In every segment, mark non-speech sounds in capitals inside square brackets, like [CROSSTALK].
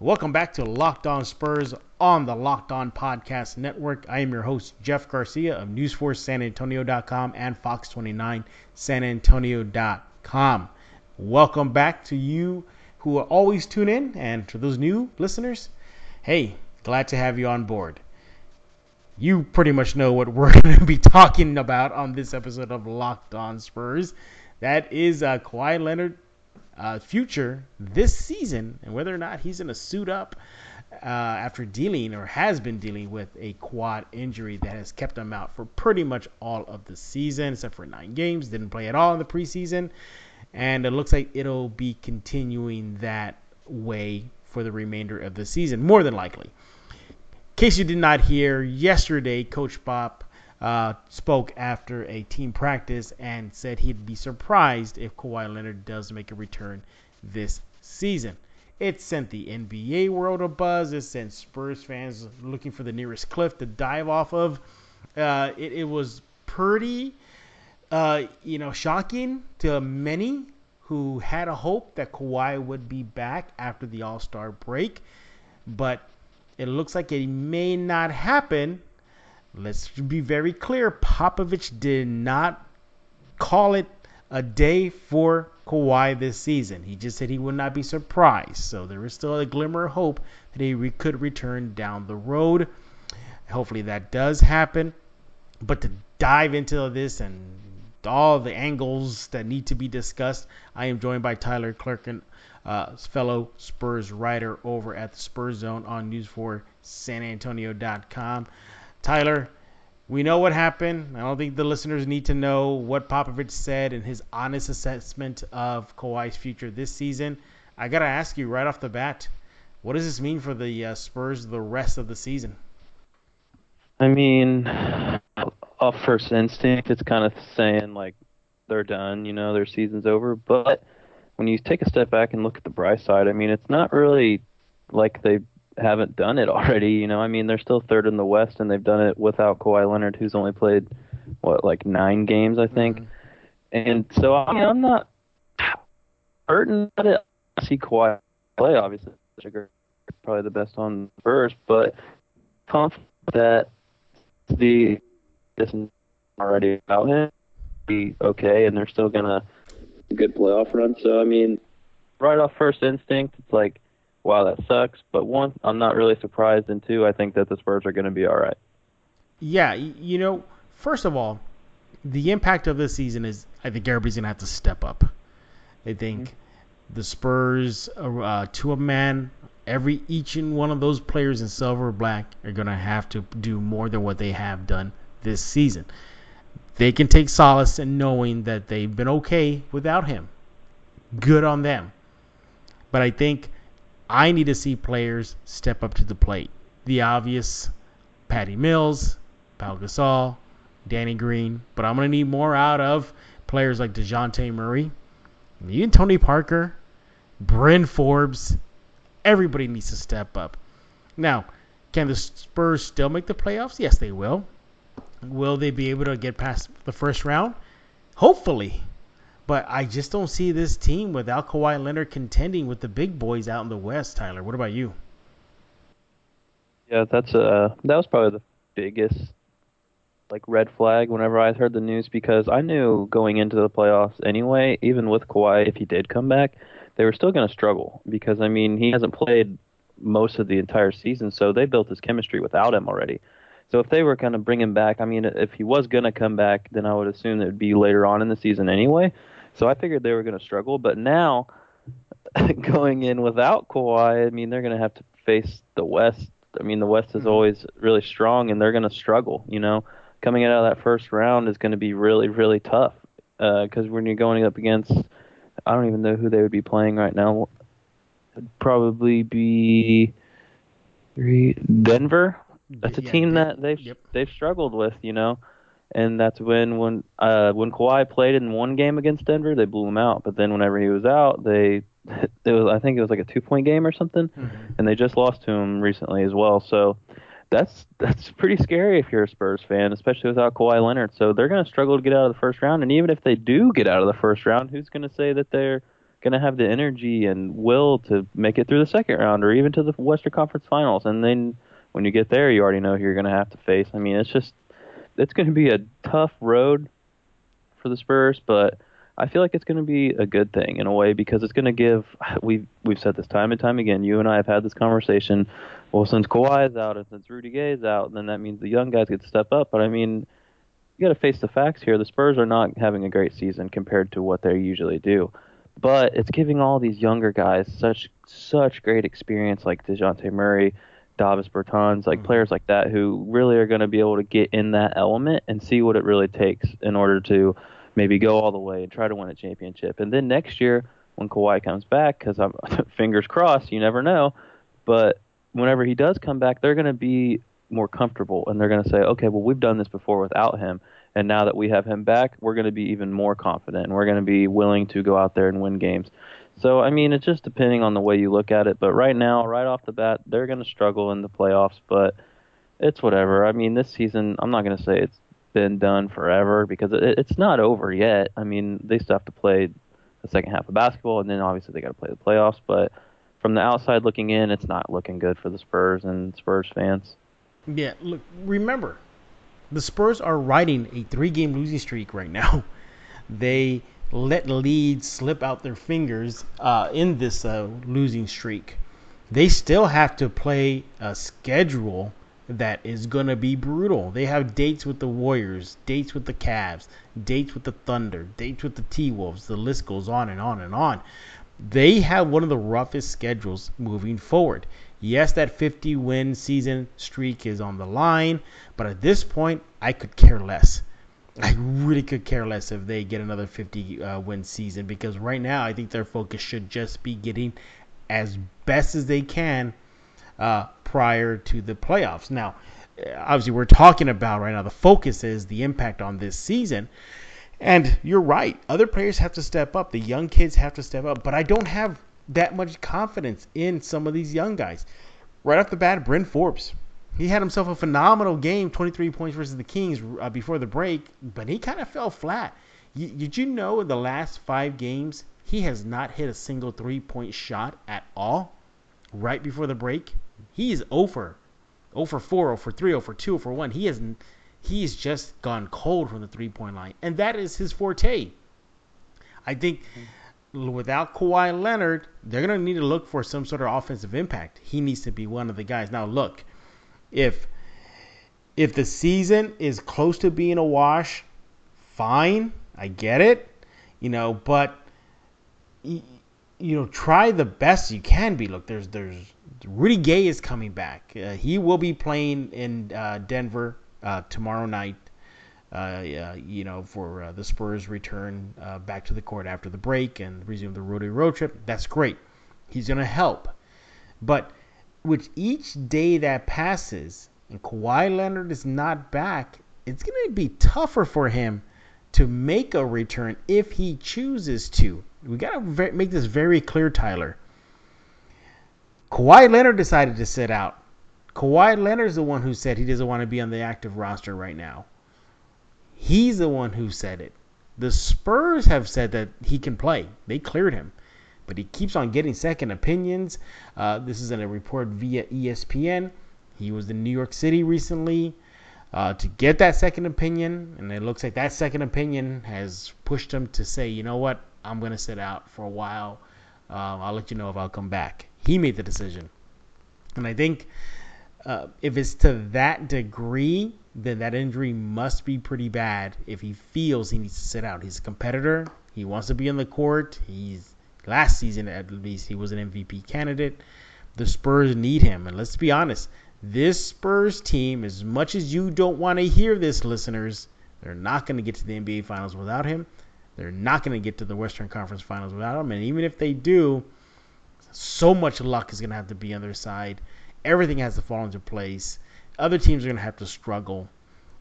Welcome back to Locked On Spurs on the Locked On Podcast Network. I am your host, Jeff Garcia of News4SanAntonio.com and Fox29SanAntonio.com. Welcome back to you who always tune in, and to those new listeners, hey, glad to have you on board. You pretty much know what we're [LAUGHS] going to be talking about on this episode of Locked On Spurs. That is uh, Kawhi Leonard uh, future this season and whether or not he's going to suit up uh, after dealing or has been dealing with a quad injury that has kept him out for pretty much all of the season, except for nine games. Didn't play at all in the preseason. And it looks like it'll be continuing that way for the remainder of the season, more than likely. In case you did not hear, yesterday, Coach Bob uh, spoke after a team practice and said he'd be surprised if Kawhi Leonard does make a return this season. It sent the NBA world a buzz. It sent Spurs fans looking for the nearest cliff to dive off of. Uh, it, it, was pretty, uh, you know, shocking to many who had a hope that Kawhi would be back after the All Star break, but it looks like it may not happen let's be very clear. Popovich did not call it a day for Kawhi this season. He just said he would not be surprised. So there is still a glimmer of hope that he re- could return down the road. Hopefully that does happen. But to dive into this and all the angles that need to be discussed, I am joined by Tyler Clerkin, uh, fellow Spurs writer over at the Spurs Zone on News4SanAntonio.com. Tyler, we know what happened. I don't think the listeners need to know what Popovich said and his honest assessment of Kawhi's future this season. I got to ask you right off the bat, what does this mean for the uh, Spurs the rest of the season? I mean, off first instinct, it's kind of saying like they're done, you know, their season's over. But when you take a step back and look at the bright side, I mean, it's not really like they haven't done it already. You know, I mean, they're still third in the West, and they've done it without Kawhi Leonard, who's only played what like nine games, I think. Mm-hmm. And so, I mean, I'm not hurting at it. I see Kawhi play, obviously, probably the best on first, but confident that the this is already about him be okay, and they're still gonna good playoff run. So, I mean, right off first instinct, it's like wow, that sucks. But one, I'm not really surprised, and two, I think that the Spurs are going to be all right. Yeah, you know, first of all, the impact of this season is I think everybody's going to have to step up. I think mm-hmm. the Spurs, uh, to a man, every each and one of those players in silver or black are going to have to do more than what they have done this season. They can take solace in knowing that they've been okay without him. Good on them. But I think I need to see players step up to the plate. The obvious Patty Mills, Pau Gasol, Danny Green, but I'm going to need more out of players like DeJounte Murray, even Tony Parker, Bryn Forbes. Everybody needs to step up. Now, can the Spurs still make the playoffs? Yes, they will. Will they be able to get past the first round? Hopefully. But I just don't see this team without Kawhi Leonard contending with the big boys out in the West. Tyler, what about you? Yeah, that's uh that was probably the biggest like red flag whenever I heard the news because I knew going into the playoffs anyway, even with Kawhi, if he did come back, they were still going to struggle because I mean he hasn't played most of the entire season, so they built his chemistry without him already. So if they were going to bring him back, I mean, if he was going to come back, then I would assume it would be later on in the season anyway. So I figured they were going to struggle, but now [LAUGHS] going in without Kawhi, I mean they're going to have to face the West. I mean the West is mm-hmm. always really strong, and they're going to struggle. You know, coming out of that first round is going to be really really tough because uh, when you're going up against, I don't even know who they would be playing right now. It'd probably be Denver. That's a yeah, team that they've yep. they've struggled with. You know and that's when when uh when Kawhi played in one game against Denver, they blew him out. But then whenever he was out, they [LAUGHS] it was I think it was like a two point game or something, mm-hmm. and they just lost to him recently as well. So that's that's pretty scary if you're a Spurs fan, especially without Kawhi Leonard. So they're going to struggle to get out of the first round, and even if they do get out of the first round, who's going to say that they're going to have the energy and will to make it through the second round or even to the Western Conference Finals. And then when you get there, you already know who you're going to have to face. I mean, it's just it's going to be a tough road for the Spurs, but I feel like it's going to be a good thing in a way because it's going to give. We've we've said this time and time again. You and I have had this conversation. Well, since Kawhi is out and since Rudy Gay is out, then that means the young guys get to step up. But I mean, you got to face the facts here. The Spurs are not having a great season compared to what they usually do. But it's giving all these younger guys such such great experience, like Dejounte Murray, Davis Bertans, like mm-hmm. players like that, who really are going to be able to get in that element and see what it really takes in order to maybe go all the way and try to win a championship. And then next year, when Kawhi comes back, because I'm [LAUGHS] fingers crossed, you never know, but whenever he does come back, they're going to be more comfortable and they're going to say, okay, well, we've done this before without him. And now that we have him back, we're going to be even more confident and we're going to be willing to go out there and win games. So, I mean, it's just depending on the way you look at it. But right now, right off the bat, they're going to struggle in the playoffs, but it's whatever. I mean, this season, I'm not going to say it's been done forever because it, it's not over yet. I mean, they still have to play the second half of basketball, and then obviously they got to play the playoffs. But from the outside looking in, it's not looking good for the Spurs and Spurs fans. Yeah, look, remember, the Spurs are riding a three-game losing streak right now. [LAUGHS] They let leads slip out their fingers uh, in this uh, losing streak. They still have to play a schedule that is going to be brutal. They have dates with the Warriors, dates with the Cavs, dates with the Thunder, dates with the T Wolves. The list goes on and on and on. They have one of the roughest schedules moving forward. Yes, that 50 win season streak is on the line, but at this point, I could care less. I really could care less if they get another 50 uh, win season because right now I think their focus should just be getting as best as they can uh, prior to the playoffs. Now, obviously, we're talking about right now the focus is the impact on this season. And you're right. Other players have to step up. The young kids have to step up. But I don't have that much confidence in some of these young guys. Right off the bat, Bryn Forbes. He had himself a phenomenal game, 23 points versus the Kings uh, before the break, but he kind of fell flat. Y- did you know in the last five games, he has not hit a single three point shot at all right before the break? He is over. 0 for 4, 0 for 3, 0 for 2, 0 for 1. He has he's just gone cold from the three point line, and that is his forte. I think without Kawhi Leonard, they're gonna need to look for some sort of offensive impact. He needs to be one of the guys. Now, look, if if the season is close to being a wash, fine, I get it, you know, but you know, try the best you can be. Look, there's there's Rudy Gay is coming back. Uh, he will be playing in uh, Denver uh, tomorrow night. Uh, you know, for uh, the Spurs return uh, back to the court after the break and resume the road road trip. That's great. He's gonna help, but with each day that passes and Kawhi Leonard is not back, it's gonna be tougher for him to make a return if he chooses to. We gotta make this very clear, Tyler Kawhi Leonard decided to sit out. Kawhi Leonard's the one who said he doesn't want to be on the active roster right now. He's the one who said it. The Spurs have said that he can play. They cleared him. But he keeps on getting second opinions. Uh, this is in a report via ESPN. He was in New York City recently uh, to get that second opinion. And it looks like that second opinion has pushed him to say, you know what, I'm going to sit out for a while. Uh, I'll let you know if I'll come back. He made the decision. And I think uh, if it's to that degree, then that injury must be pretty bad if he feels he needs to sit out. He's a competitor. He wants to be on the court. He's last season at least he was an MVP candidate. The Spurs need him. And let's be honest, this Spurs team, as much as you don't want to hear this, listeners, they're not going to get to the NBA Finals without him. They're not going to get to the Western Conference Finals without him. And even if they do, so much luck is going to have to be on their side. Everything has to fall into place. Other teams are going to have to struggle.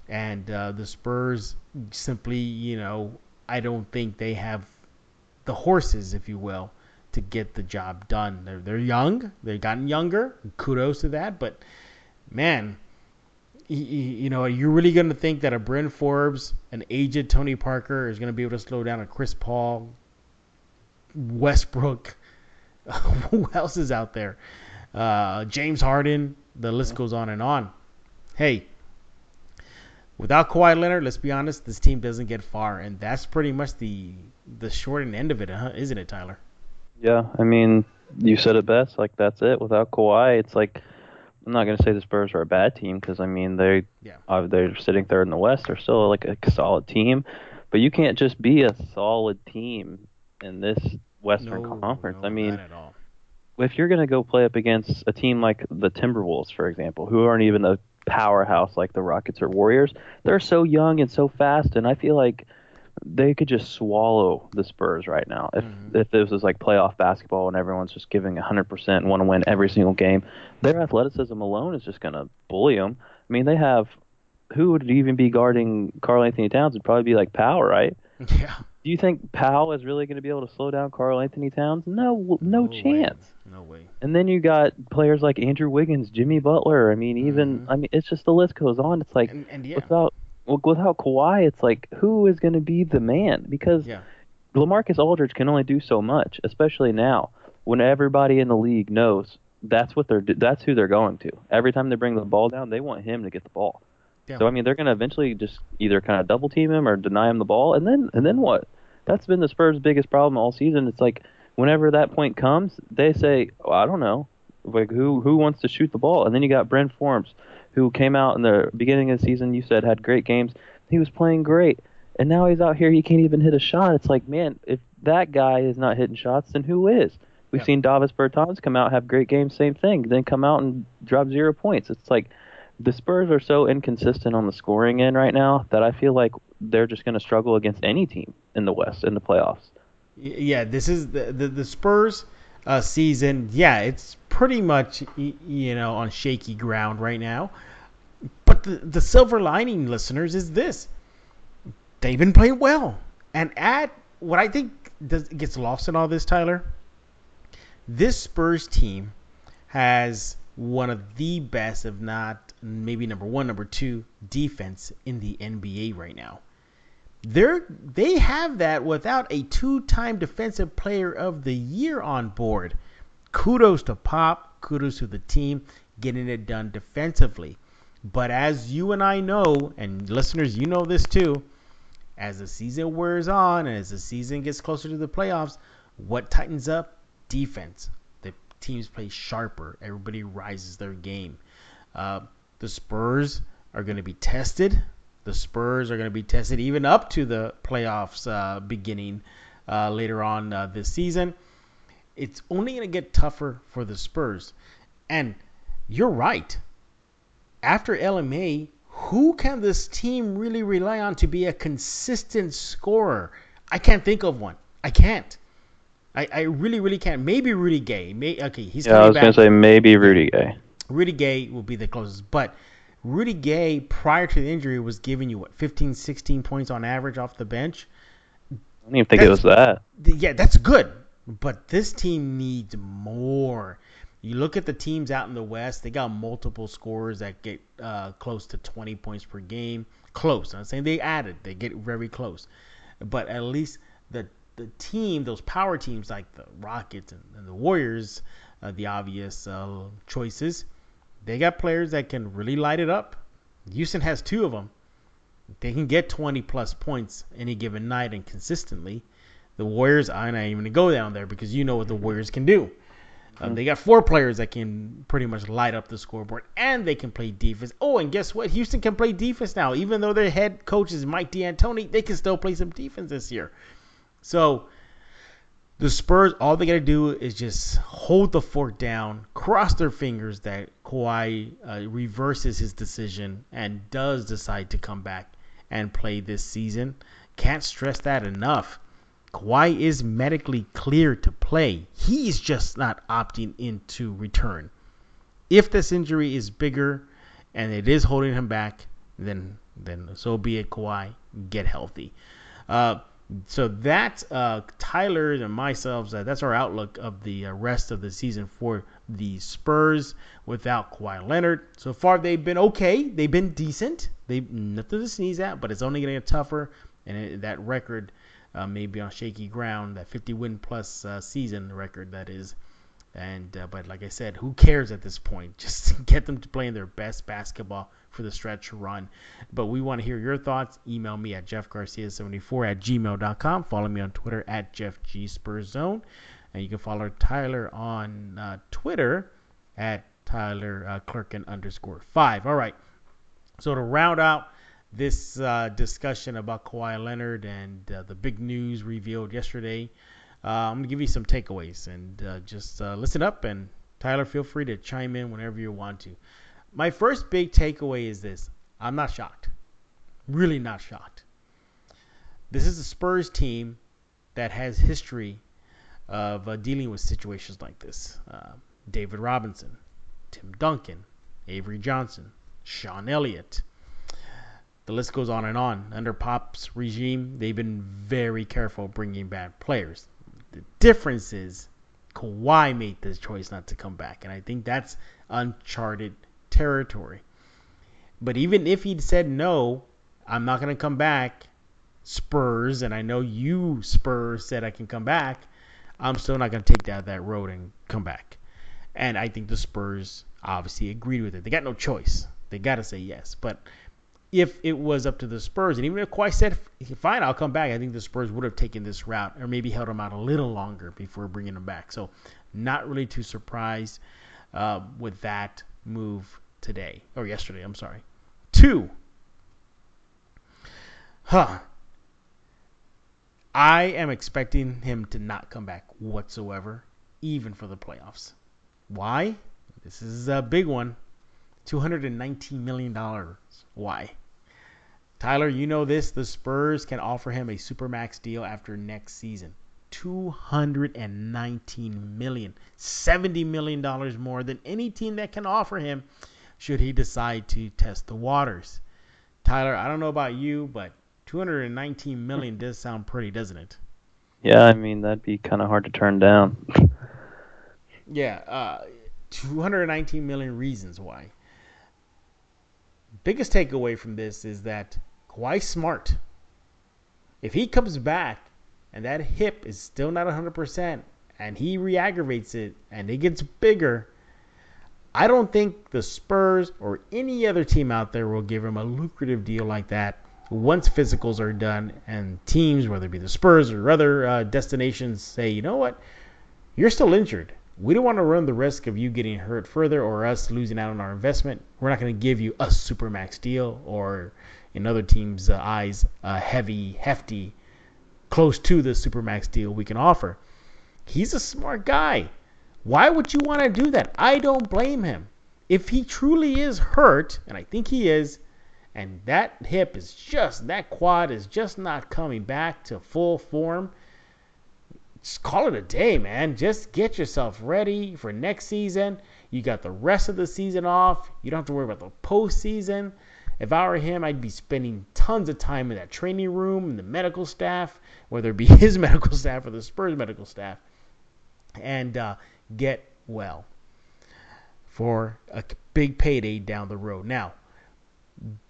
And uh, the Spurs simply, you know, I don't think they have the horses, if you will, to get the job done. They're, they're young. They've gotten younger. Kudos to that. But, man, you, you know, are you're really going to think that a Bryn Forbes, an aged Tony Parker, is going to be able to slow down a Chris Paul, Westbrook. [LAUGHS] Who else is out there? Uh, James Harden. The list goes on and on. Hey, without Kawhi Leonard, let's be honest, this team doesn't get far, and that's pretty much the the short end of it, huh? isn't it, Tyler? Yeah, I mean, you said it best. Like that's it. Without Kawhi, it's like I'm not gonna say the Spurs are a bad team because I mean they Yeah. uh, they're sitting third in the West. They're still like a solid team, but you can't just be a solid team in this Western No, Conference. no, I mean, not at all. if you're gonna go play up against a team like the Timberwolves, for example, who aren't even a powerhouse like the Rockets or Warriors, they're so young and so fast, and I feel like they could just swallow the Spurs right now. If Mhm. if this was like playoff basketball and everyone's just giving 100% and want to win every single game, their athleticism alone is just gonna bully them. I mean, they have who would even be guarding Karl-Anthony Towns? It'd probably be like Powell, right? [LAUGHS] Yeah. Do you think Powell is really going to be able to slow down Karl-Anthony Towns? No, no, way. chance. No way. And then you got players like Andrew Wiggins, Jimmy Butler. I mean, even Mhm. I mean, it's just the list goes on. It's like And, and yeah. without without Kawhi, it's like who is going to be the man? Because Yeah. LaMarcus Aldridge can only do so much, especially now when everybody in the league knows that's what they're that's who they're going to. Every time they bring the ball down, they want him to get the ball. Yeah. So I mean, they're going to eventually just either kind of double team him or deny him the ball, and then and then what? That's been the Spurs' biggest problem all season. It's like whenever that point comes, they say, well, "I don't know, like who who wants to shoot the ball?" And then you got Bryn Forbes, who came out in the beginning of the season. You said had great games. He was playing great, and now he's out here. He can't even hit a shot. It's like, man, if that guy is not hitting shots, then who is? We've Yeah. seen Davis Bertans come out have great games, same thing. Then come out and drop zero points. It's like the Spurs are so inconsistent on the scoring end right now that I feel like they're just going to struggle against any team in the West in the playoffs. Yeah, this is the the, the Spurs uh, season. Yeah, it's pretty much you know on shaky ground right now. But the the silver lining, listeners, is this: they've been playing well. And at what I think does gets lost in all this, Tyler. This Spurs team has one of the best, if not maybe number one, number two defense in the NBA right now. They're they have that without a two-time defensive player of the year on board. Kudos to Pop, kudos to the team getting it done defensively. But as you and I know, and listeners, you know this too, as the season wears on as the season gets closer to the playoffs, what tightens up? Defense. The teams play sharper. Everybody rises their game. Uh, the Spurs are going to be tested. The Spurs are going to be tested even up to the playoffs uh, beginning uh, later on uh, this season. It's only going to get tougher for the Spurs. And you're right. After LMA, who can this team really rely on to be a consistent scorer? I can't think of one. I can't. I, I really, really can't. Maybe Rudy Gay. May, okay, he's Yeah, I was going to say maybe Rudy Gay. Rudy Gay will be the closest. But Rudy Gay, prior to the injury, was giving you, what, 15, 16 points on average off the bench? I don't even think it was that. Yeah, that's good. But this team needs more. You look at the teams out in the West, they got multiple scorers that get uh, close to 20 points per game. Close. I'm saying they added, they get very close. But at least the the team, those power teams like the Rockets and, and the Warriors, uh, the obvious uh, choices, they got players that can really light it up. Houston has two of them. They can get 20 plus points any given night and consistently. The Warriors, I'm not even gonna go down there because you know what the Warriors can do. Um, they got four players that can pretty much light up the scoreboard, and they can play defense. Oh, and guess what? Houston can play defense now. Even though their head coach is Mike D'Antoni, they can still play some defense this year. So the Spurs, all they got to do is just hold the fort down, cross their fingers that Kawhi uh, reverses his decision and does decide to come back and play this season. Can't stress that enough. Kawhi is medically clear to play. He's just not opting in to return. If this injury is bigger and it is holding him back, then then so be it. Kawhi, get healthy. Uh, so that's uh, Tyler and myself. Uh, that's our outlook of the uh, rest of the season for the Spurs without Kawhi Leonard. So far, they've been okay. They've been decent. They nothing to sneeze at, but it's only getting tougher, and it, that record uh, maybe on shaky ground. That 50 win plus uh, season record that is. And uh, but like I said, who cares at this point? [LAUGHS] Just get them to playing their best basketball for the stretch run. But we want to hear your thoughts. Email me at jeffgarcia74 at gmail.com. Follow me on Twitter at jeffgspurzone. And you can follow Tyler on uh, Twitter at Tyler uh, Clerkin underscore five. All right. So to round out this uh, discussion about Kawhi Leonard and uh, the big news revealed yesterday, uh, I'm going to give you some takeaways and uh, just uh, listen up. And Tyler, feel free to chime in whenever you want to. My first big takeaway is this I'm not shocked. Really not shocked. This is a Spurs team that has history of uh, dealing with situations like this. David Robinson, Tim Duncan, Avery Johnson, Sean Elliott. The list goes on and on. Under Pop's regime, they've been very careful bringing back players. The difference is Kawhi made the choice not to come back, and I think that's uncharted territory. But even if he'd said no, I'm not going to come back, Spurs, and I know you Spurs said I can come back, I'm still not going to take that that road and come back. And I think the Spurs obviously agreed with it. They got no choice. They got to say yes. But if it was up to the Spurs, and even if Kawhi said, fine, I'll come back, I think the Spurs would have taken this route or maybe held him out a little longer before bringing him back. So, not really too surprised uh, with that move today, or yesterday, I'm sorry. Two, huh. I am expecting him to not come back whatsoever, even for the playoffs. Why? This is a big one. $219 million. Why? Tyler, you know this. The Spurs can offer him a supermax deal after next season. 219 million, 70 million dollars more than any team that can offer him should he decide to test the waters. Tyler, I don't know about you, but 219 million does sound pretty, doesn't it? Yeah, I mean that'd be kind of hard to turn down. [LAUGHS] yeah, uh, 219 million reasons why. Biggest takeaway from this is that Kawhi smart. If he comes back and that hip is still not 100% and he re-aggravates it and it gets bigger, I don't think the Spurs or any other team out there will give him a lucrative deal like that once physicals are done and teams, whether it be the Spurs or other uh, destinations, say, you know what, you're still injured we don't want to run the risk of you getting hurt further or us losing out on our investment. We're not going to give you a supermax deal or, in other teams' uh, eyes, a heavy, hefty, close to the supermax deal we can offer. He's a smart guy. Why would you want to do that? I don't blame him. If he truly is hurt, and I think he is, and that hip is just, that quad is just not coming back to full form – call it a day, man. Just get yourself ready for next season. You got the rest of the season off. You don't have to worry about the postseason. If I were him, I'd be spending tons of time in that training room and the medical staff, whether it be [LAUGHS] his medical staff or the Spurs medical staff, and uh, get well for a big payday down the road. Now,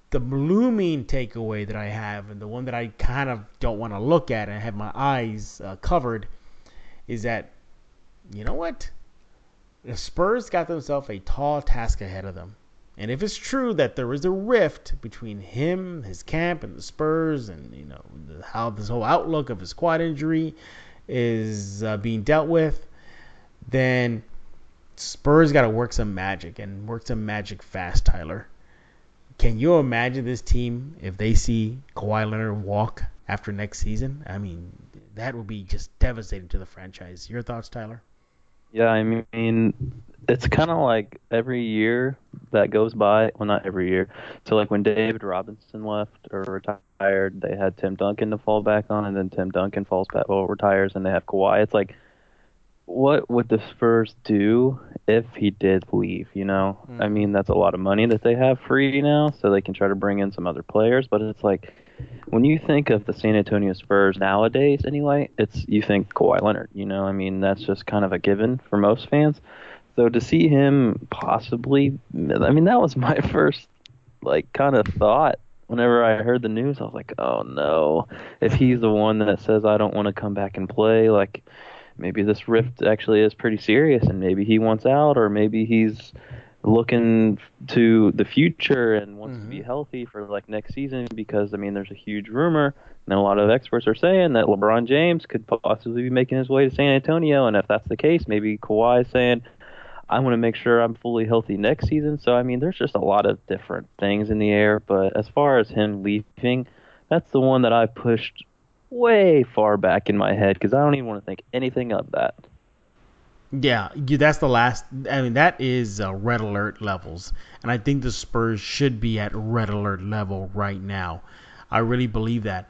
the looming takeaway that I have, and the one that I kind of don't want to look at and have my eyes uh, covered, is that, you know what? The Spurs got themselves a tall task ahead of them. And if it's true that there is a rift between him, his camp, and the Spurs, and you know how this whole outlook of his quad injury is uh, being dealt with, then Spurs got to work some magic and work some magic fast, Tyler. Can you imagine this team if they see Kawhi Leonard walk after next season? I mean, that would be just devastating to the franchise. Your thoughts, Tyler? Yeah, I mean, it's kind of like every year that goes by. Well, not every year. So, like when David Robinson left or retired, they had Tim Duncan to fall back on, and then Tim Duncan falls back, well, retires, and they have Kawhi. It's like, what would the Spurs do if he did leave? You know, mm. I mean, that's a lot of money that they have free now, so they can try to bring in some other players. But it's like when you think of the San Antonio Spurs nowadays, anyway, it's you think Kawhi Leonard. You know, I mean, that's just kind of a given for most fans. So to see him possibly, I mean, that was [LAUGHS] my first like kind of thought whenever I heard the news, I was like, oh no. If he's the one that says I don't want to come back and play, like maybe this rift actually is pretty serious and maybe he wants out or maybe he's looking to the future and wants mm-hmm. to be mm-hmm. healthy for like next season because I mean there's a huge rumor and a lot of experts are saying that LeBron James could possibly be making his way to San Antonio and if that's the case maybe Kawhi is saying I want to make sure I'm fully healthy next season so I mean there's just a lot of different things in the air but as far as him leaving that's the one that I pushed way far back in my head because I don't even want to think anything of that. Yeah, that's the last. I mean, that is uh, red alert levels, and I think the Spurs should be at red alert level right now. I really believe that.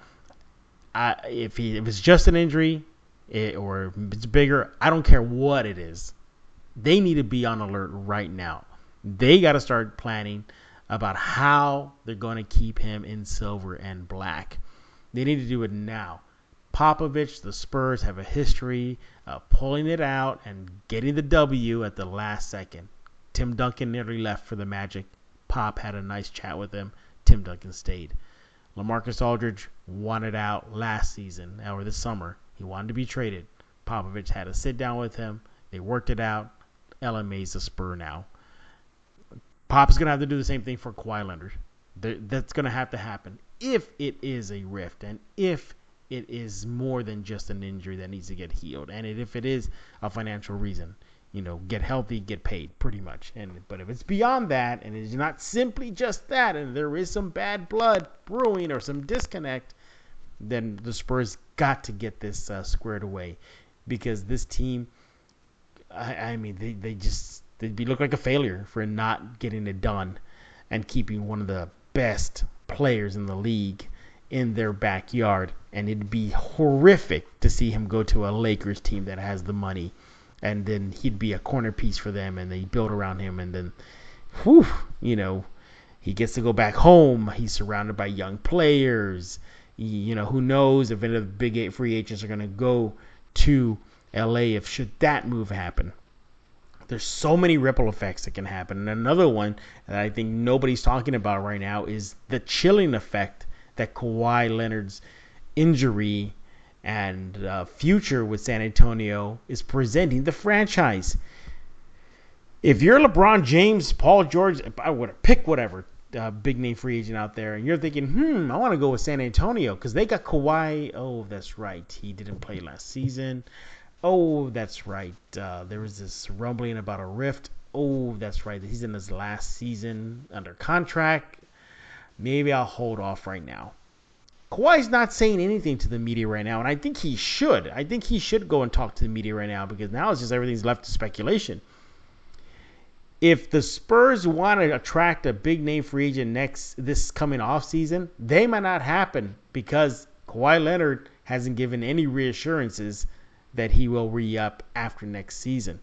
I, if he if it's just an injury, it, or it's bigger, I don't care what it is. They need to be on alert right now. They got to start planning about how they're going to keep him in silver and black. They need to do it now. Popovich, the Spurs have a history of pulling it out and getting the W at the last second. Tim Duncan nearly left for the Magic. Pop had a nice chat with him. Tim Duncan stayed. LaMarcus Aldridge wanted out last season or this summer. He wanted to be traded. Popovich had a sit down with him. They worked it out. LMA's a Spur now. Pop's gonna have to do the same thing for Kawhi Leonard. That's gonna have to happen if it is a rift and if it is more than just an injury that needs to get healed, and if it is a financial reason, you know, get healthy, get paid, pretty much. And but if it's beyond that, and it's not simply just that, and there is some bad blood brewing or some disconnect, then the Spurs got to get this uh, squared away, because this team, I, I mean, they they just they'd be look like a failure for not getting it done, and keeping one of the best players in the league in their backyard, and it'd be horrific to see him go to a Lakers team that has the money, and then he'd be a corner piece for them, and they build around him, and then, whew, you know, he gets to go back home. He's surrounded by young players. you know, who knows if any of the big eight free agents are going to go to LA if should that move happen. There's so many ripple effects that can happen. And another one that I think nobody's talking about right now is the chilling effect that Kawhi Leonard's injury and uh, future with San Antonio is presenting the franchise. If you're LeBron James, Paul George, I would pick whatever uh, big name free agent out there, and you're thinking, hmm, I want to go with San Antonio because they got Kawhi. Oh, that's right, he didn't play last season. Oh, that's right, uh, there was this rumbling about a rift. Oh, that's right, he's in his last season under contract maybe I'll hold off right now. Kawhi's not saying anything to the media right now, and I think he should. I think he should go and talk to the media right now because now it's just everything's left to speculation. If the Spurs want to attract a big name free agent next this coming off season, they might not happen because Kawhi Leonard hasn't given any reassurances that he will re-up after next season.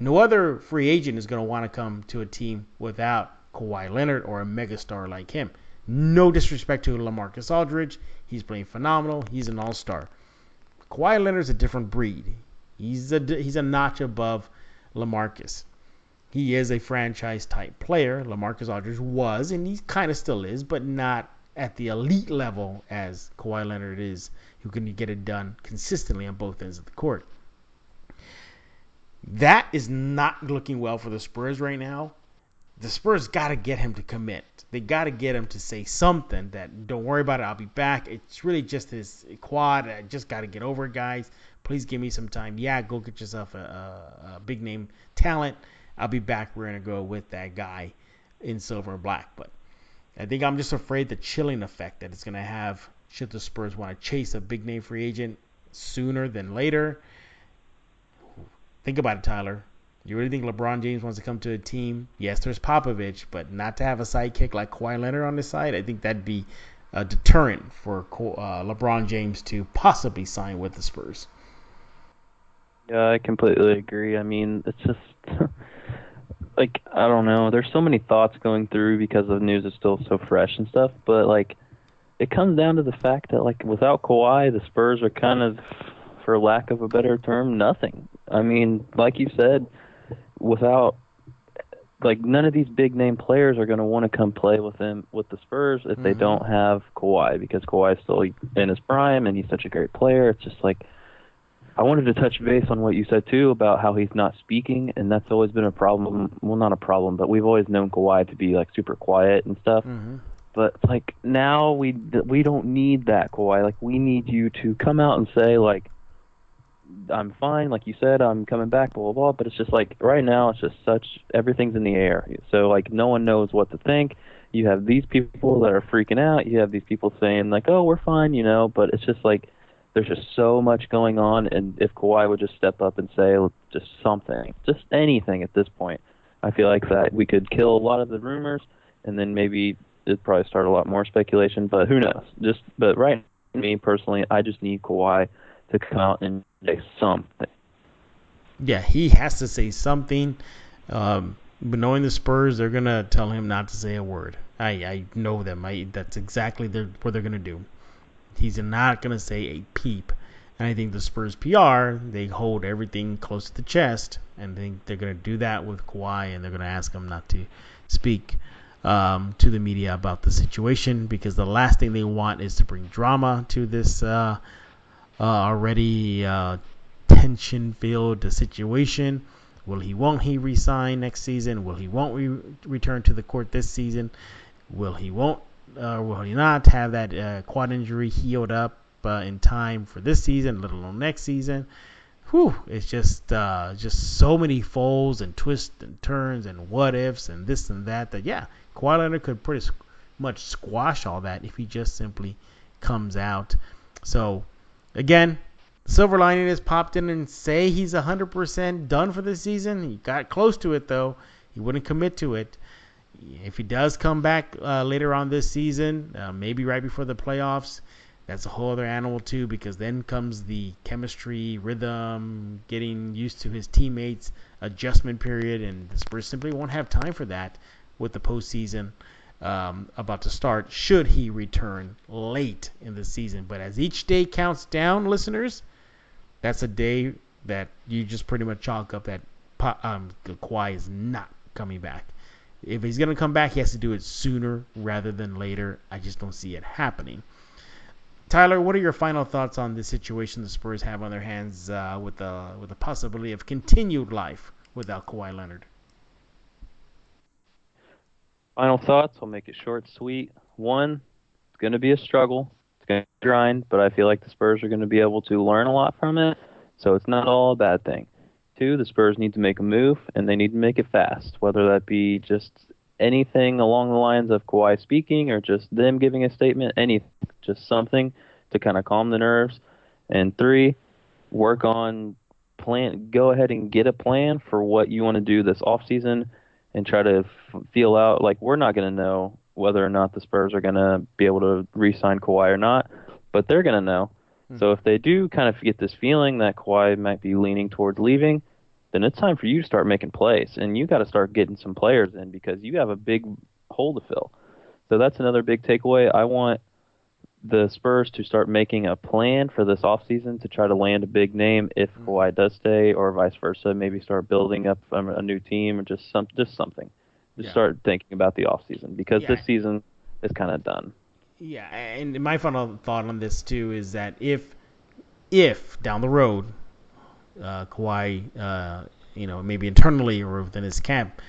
No other free agent is going to want to come to a team without Kawhi Leonard or a megastar like him. No disrespect to LaMarcus Aldridge. He's playing phenomenal. He's an all-star. Kawhi Leonard's a different breed. He's a he's a notch above LaMarcus. He is a franchise type player. LaMarcus Aldridge was, and he kind of still is, but not at the elite level as Kawhi Leonard is, who can get it done consistently on both ends of the court. That is not looking well for the Spurs right now the Spurs got to get him to commit. They got to get him to say something that don't worry about it. I'll be back. It's really just his quad. I just got to get over it, guys. Please give me some time. Yeah, go get yourself a, a, a big name talent. I'll be back. We're gonna go with that guy in silver and black. But I think I'm just afraid the chilling effect that it's gonna have should the Spurs want to chase a big name free agent sooner than later. Think about it, Tyler. You really think LeBron James wants to come to a team? Yes, there's Popovich, but not to have a sidekick like Kawhi Leonard on the side. I think that'd be a deterrent for uh, LeBron James to possibly sign with the Spurs. Yeah, I completely agree. I mean, it's just [LAUGHS] like I don't know. There's so many thoughts going through because the news is still so fresh and stuff. But like, it comes down to the fact that like without Kawhi, the Spurs are kind of, for lack of a better term, nothing. I mean, like you said, without like none of these big name players are going to want to come play with him with the Spurs if they Mhm. don't have Kawhi because Kawhi is still in his prime and he's such a great player. It's just like I wanted to touch base on what you said too about how he's not speaking, and that's always been a problem. Well, not a problem, but we've always known Kawhi to be like super quiet and stuff. Mm-hmm. But like now we we don't need that Kawhi. Like we need you to come out and say like I'm fine, like you said, I'm coming back, blah blah blah. But it's just like right now, it's just such everything's in the air. So like no one knows what to think. You have these people that are freaking out. You have these people saying like, "Oh, we're fine," you know. But it's just like there's just so much going on, and if Kawhi would just step up and say just something, just anything at this point, I feel like that we could kill a lot of the rumors, and then maybe it'd probably start a lot more speculation. But who knows? Just but right, me personally, I just need Kawhi to come out and say something. Yeah, he has to say something. Um, but knowing the Spurs, they're gonna tell him not to say a word. I I know them. I that's exactly their, what they're gonna do. He's not gonna say a peep. And I think the Spurs PR they hold everything close to the chest, and think they're gonna do that with Kawhi, and they're gonna ask him not to speak um, to the media about the situation because the last thing they want is to bring drama to this uh, uh, already uh, tension-filled situation. Will he? Won't he resign next season? Will he? Won't re- return to the court this season? Will he? Won't? Uh, will he not have that uh, quad injury healed up uh, in time for this season, let alone next season? Whew, it's just uh, just so many folds and twists and turns and what ifs and this and that. That yeah, Kawhi Leonard could pretty much squash all that if he just simply comes out. So again, silver lining is popped in and say he's 100% done for the season. He got close to it though. He wouldn't commit to it. If he does come back uh, later on this season, uh, maybe right before the playoffs, that's a whole other animal too. Because then comes the chemistry, rhythm, getting used to his teammates, adjustment period, and the Spurs simply won't have time for that with the postseason um, about to start. Should he return late in the season, but as each day counts down, listeners, that's a day that you just pretty much chalk up that um, Kawhi is not coming back. If he's going to come back, he has to do it sooner rather than later. I just don't see it happening. Tyler, what are your final thoughts on this situation the Spurs have on their hands uh, with the with the possibility of continued life without Kawhi Leonard? Final thoughts. I'll make it short, sweet. One, it's going to be a struggle. It's going to grind, but I feel like the Spurs are going to be able to learn a lot from it. So it's not all a bad thing. Two, the Spurs need to make a move, and they need to make it fast, whether that be just anything along the lines of Kawhi speaking or just them giving a statement, anything, just something to kind of calm the nerves. And three, work on plan. Go ahead and get a plan for what you want to do this off season, and try to f- feel out. Like we're not going to know whether or not the Spurs are going to be able to re-sign Kawhi or not, but they're going to know. Hmm. So if they do kind of get this feeling that Kawhi might be leaning towards leaving, then it's time for you to start making plays, and you got to start getting some players in because you have a big hole to fill. So that's another big takeaway. I want the Spurs to start making a plan for this offseason to try to land a big name if Mhm. Kawhi does stay, or vice versa. Maybe start building up um, a new team or just some just something. Just Yeah. start thinking about the offseason because Yeah. this season is kind of done. Yeah, and my final thought on this too is that if if down the road uh, Kawhi, uh, you know, maybe internally or within his camp,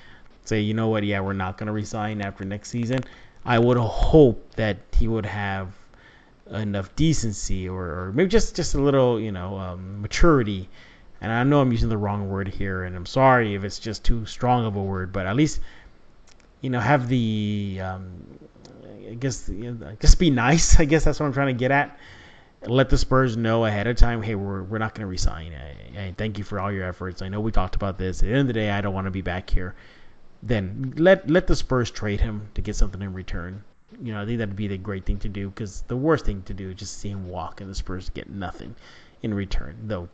say, you know what, yeah, we're not going to resign after next season, I would hope that he would have enough decency or, or maybe just just a little, you know, um, maturity. And I know I'm using the wrong word here, and I'm sorry if it's just too strong of a word, but at least, you know, have the um, I guess you know, guess be nice. I guess that's what I'm trying to get at. Let the Spurs know ahead of time. Hey, we're we're not going to resign. Hey, thank you for all your efforts. I know we talked about this. At the end of the day, I don't want to be back here. Then let let the Spurs trade him to get something in return. You know, I think that'd be the great thing to do because the worst thing to do is just see him walk and the Spurs get nothing in return. Though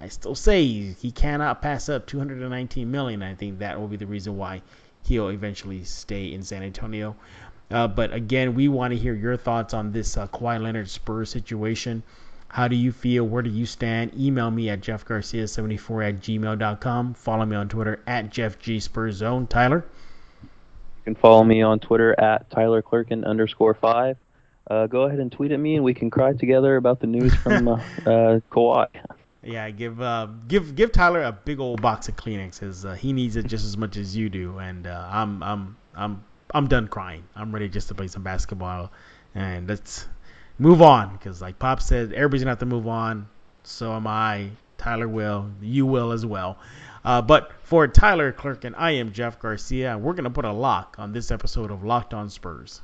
I still say he cannot pass up 219 million. I think that will be the reason why he'll eventually stay in San Antonio. Uh, but again, we want to hear your thoughts on this uh, Kawhi Leonard Spurs situation. How do you feel? Where do you stand? Email me at jeffgarcia74 at gmail.com. Follow me on Twitter at jeffgspurzone. Tyler? You can follow me on Twitter at Tyler Clerkin underscore five. Uh, go ahead and tweet at me, and we can cry together about the news from uh, [LAUGHS] uh, Kawhi. Yeah, give uh, give give Tyler a big old box of Kleenex. Cause, uh, he needs it just as much as you do, and uh, I'm I'm I'm I'm done crying. I'm ready just to play some basketball, and let's move on. Because like Pop said, everybody's gonna have to move on. So am I. Tyler will. You will as well. Uh, but for Tyler Clerkin, I am Jeff Garcia, and we're gonna put a lock on this episode of Locked On Spurs.